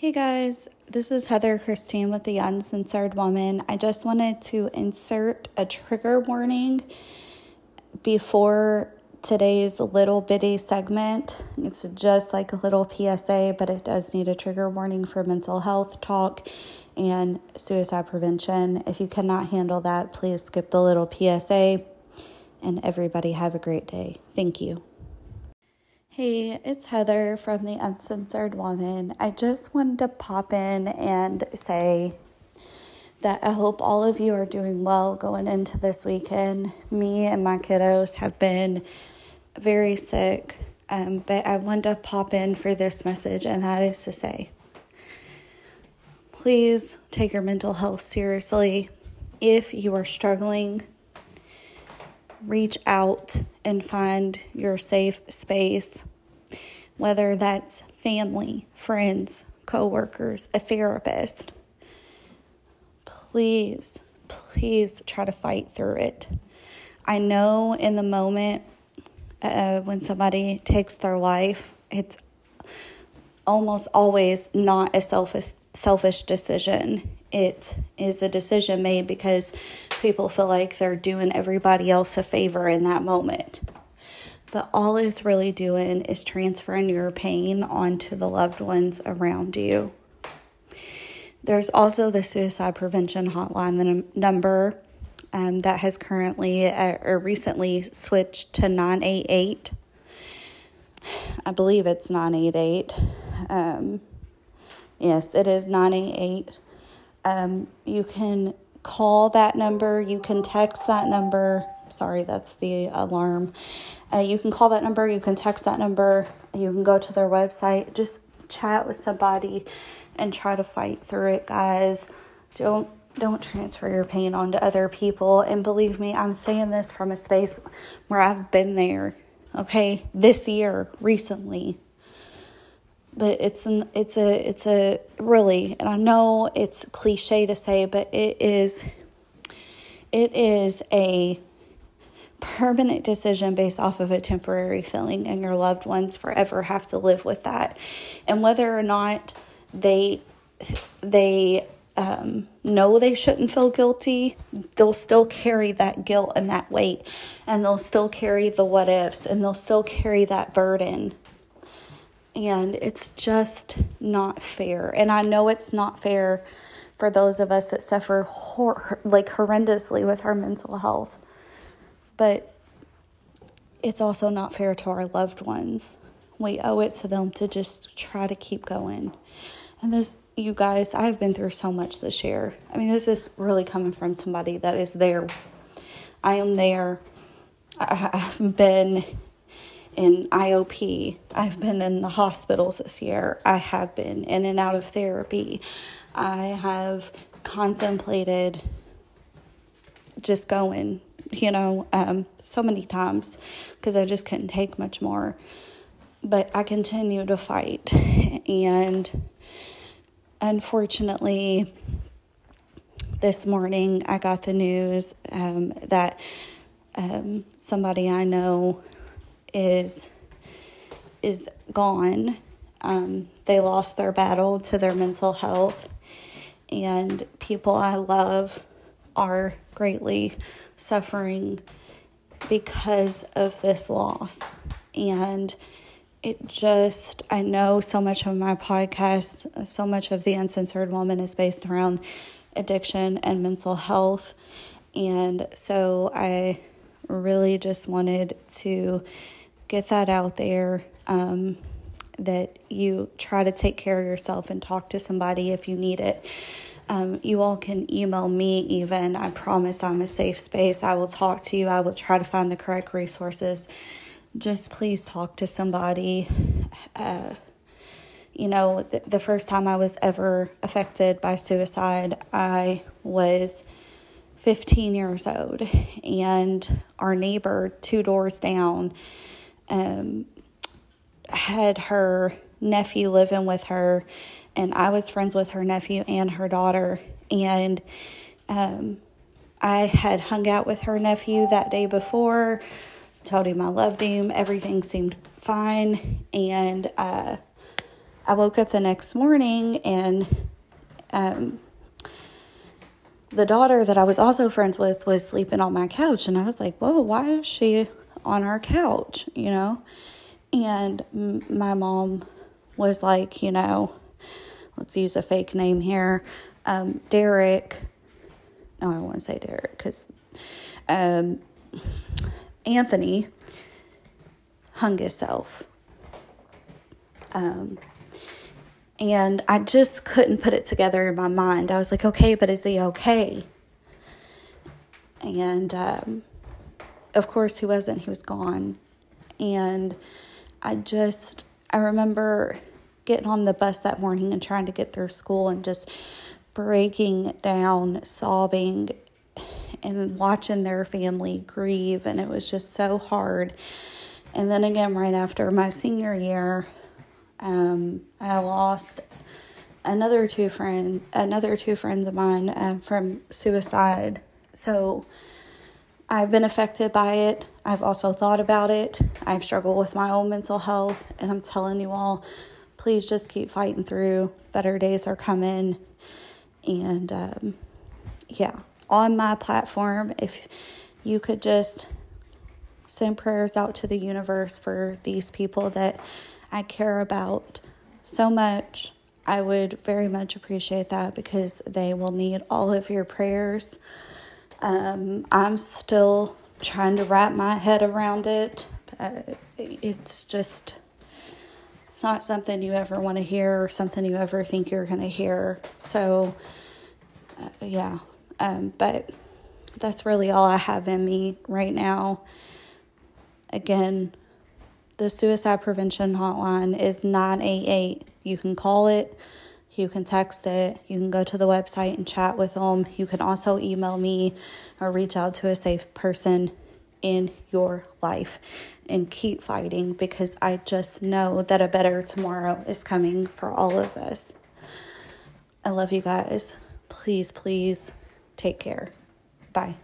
Hey guys, this is Heather Christine with the Uncensored Woman. I just wanted to insert a trigger warning before today's little bitty segment. It's just like a little PSA, but it does need a trigger warning for mental health talk and suicide prevention. If you cannot handle that, please skip the little PSA. And everybody have a great day. Thank you. Hey, it's Heather from the Uncensored Woman. I just wanted to pop in and say that I hope all of you are doing well going into this weekend. Me and my kiddos have been very sick, um, but I wanted to pop in for this message, and that is to say, please take your mental health seriously. If you are struggling, reach out and find your safe space, whether that's family, friends, coworkers, a therapist. Please, please try to fight through it. I know in the moment uh, when somebody takes their life, it's almost always not a selfish selfish decision. It is a decision made because people feel like they're doing everybody else a favor in that moment. But all it's really doing is transferring your pain onto the loved ones around you. There's also the suicide prevention hotline, the number um, that has currently uh, or recently switched to 988. I believe it's 988. Um, yes, it is 988. Um, you can call that number, you can text that number. Sorry, that's the alarm. Uh, you can call that number, you can text that number, you can go to their website, just chat with somebody and try to fight through it, guys. Don't don't transfer your pain onto other people. And believe me, I'm saying this from a space where I've been there, okay, this year, recently. But it's an it's a it's a really and I know it's cliche to say, but it is it is a permanent decision based off of a temporary feeling and your loved ones forever have to live with that. And whether or not they they um, know they shouldn't feel guilty, they'll still carry that guilt and that weight, and they'll still carry the what ifs, and they'll still carry that burden. And it's just not fair. And I know it's not fair for those of us that suffer hor- like horrendously with our mental health, but it's also not fair to our loved ones. We owe it to them to just try to keep going. And this you guys, I've been through so much this year. I mean, this is really coming from somebody that is there. I am there. I've been in IOP. I've been in the hospitals this year. I have been in and out of therapy. I have contemplated just going, you know, um, so many times because I just couldn't take much more. But I continue to fight. And unfortunately, this morning I got the news um, that um, somebody I know is is gone. Um, they lost their battle to their mental health, and people I love are greatly suffering because of this loss. And it just, I know so much of my podcast, so much of The Uncensored Woman is based around addiction and mental health. And so I really just wanted to get that out there um, that you try to take care of yourself and talk to somebody if you need it. Um, you all can email me even. I promise I'm a safe space. I will talk to you. I will try to find the correct resources just please talk to somebody. Uh, you know, the, first time I was ever affected by suicide, I was 15 years old, and our neighbor two doors down um, had her nephew living with her, and I was friends with her nephew and her daughter, and um, I had hung out with her nephew that day before told him I loved him. Everything seemed fine. And uh, I woke up the next morning and um, the daughter that I was also friends with was sleeping on my couch. And I was like, whoa, why is she on our couch? You know? And my mom was like, you know, let's use a fake name here. Um, Derek, no, I don't want to say Derek because um, Anthony hung himself. Um, and I just couldn't put it together in my mind. I was like, okay, but is he okay? And um, of course, he wasn't. He was gone. And I just, I remember getting on the bus that morning and trying to get through school and just breaking down, sobbing, and watching their family grieve. And it was just so hard. And then again, right after my senior year, um, I lost another two friend, another two friends of mine uh, from suicide. So I've been affected by it. I've also thought about it. I've struggled with my own mental health, and I'm telling you all, please just keep fighting through. Better days are coming, and um, yeah, on my platform, if you could just send prayers out to the universe for these people that I care about so much. I would very much appreciate that because they will need all of your prayers. Um, I'm still trying to wrap my head around it. Uh, it's just, it's not something you ever want to hear or something you ever think you're going to hear. So, uh, yeah. Um, but that's really all I have in me right now. Again, the suicide prevention hotline is 988. You can call it, you can text it, you can go to the website and chat with them. You can also email me or reach out to a safe person in your life and keep fighting because I just know that a better tomorrow is coming for all of us. I love you guys. Please, please take care. Bye.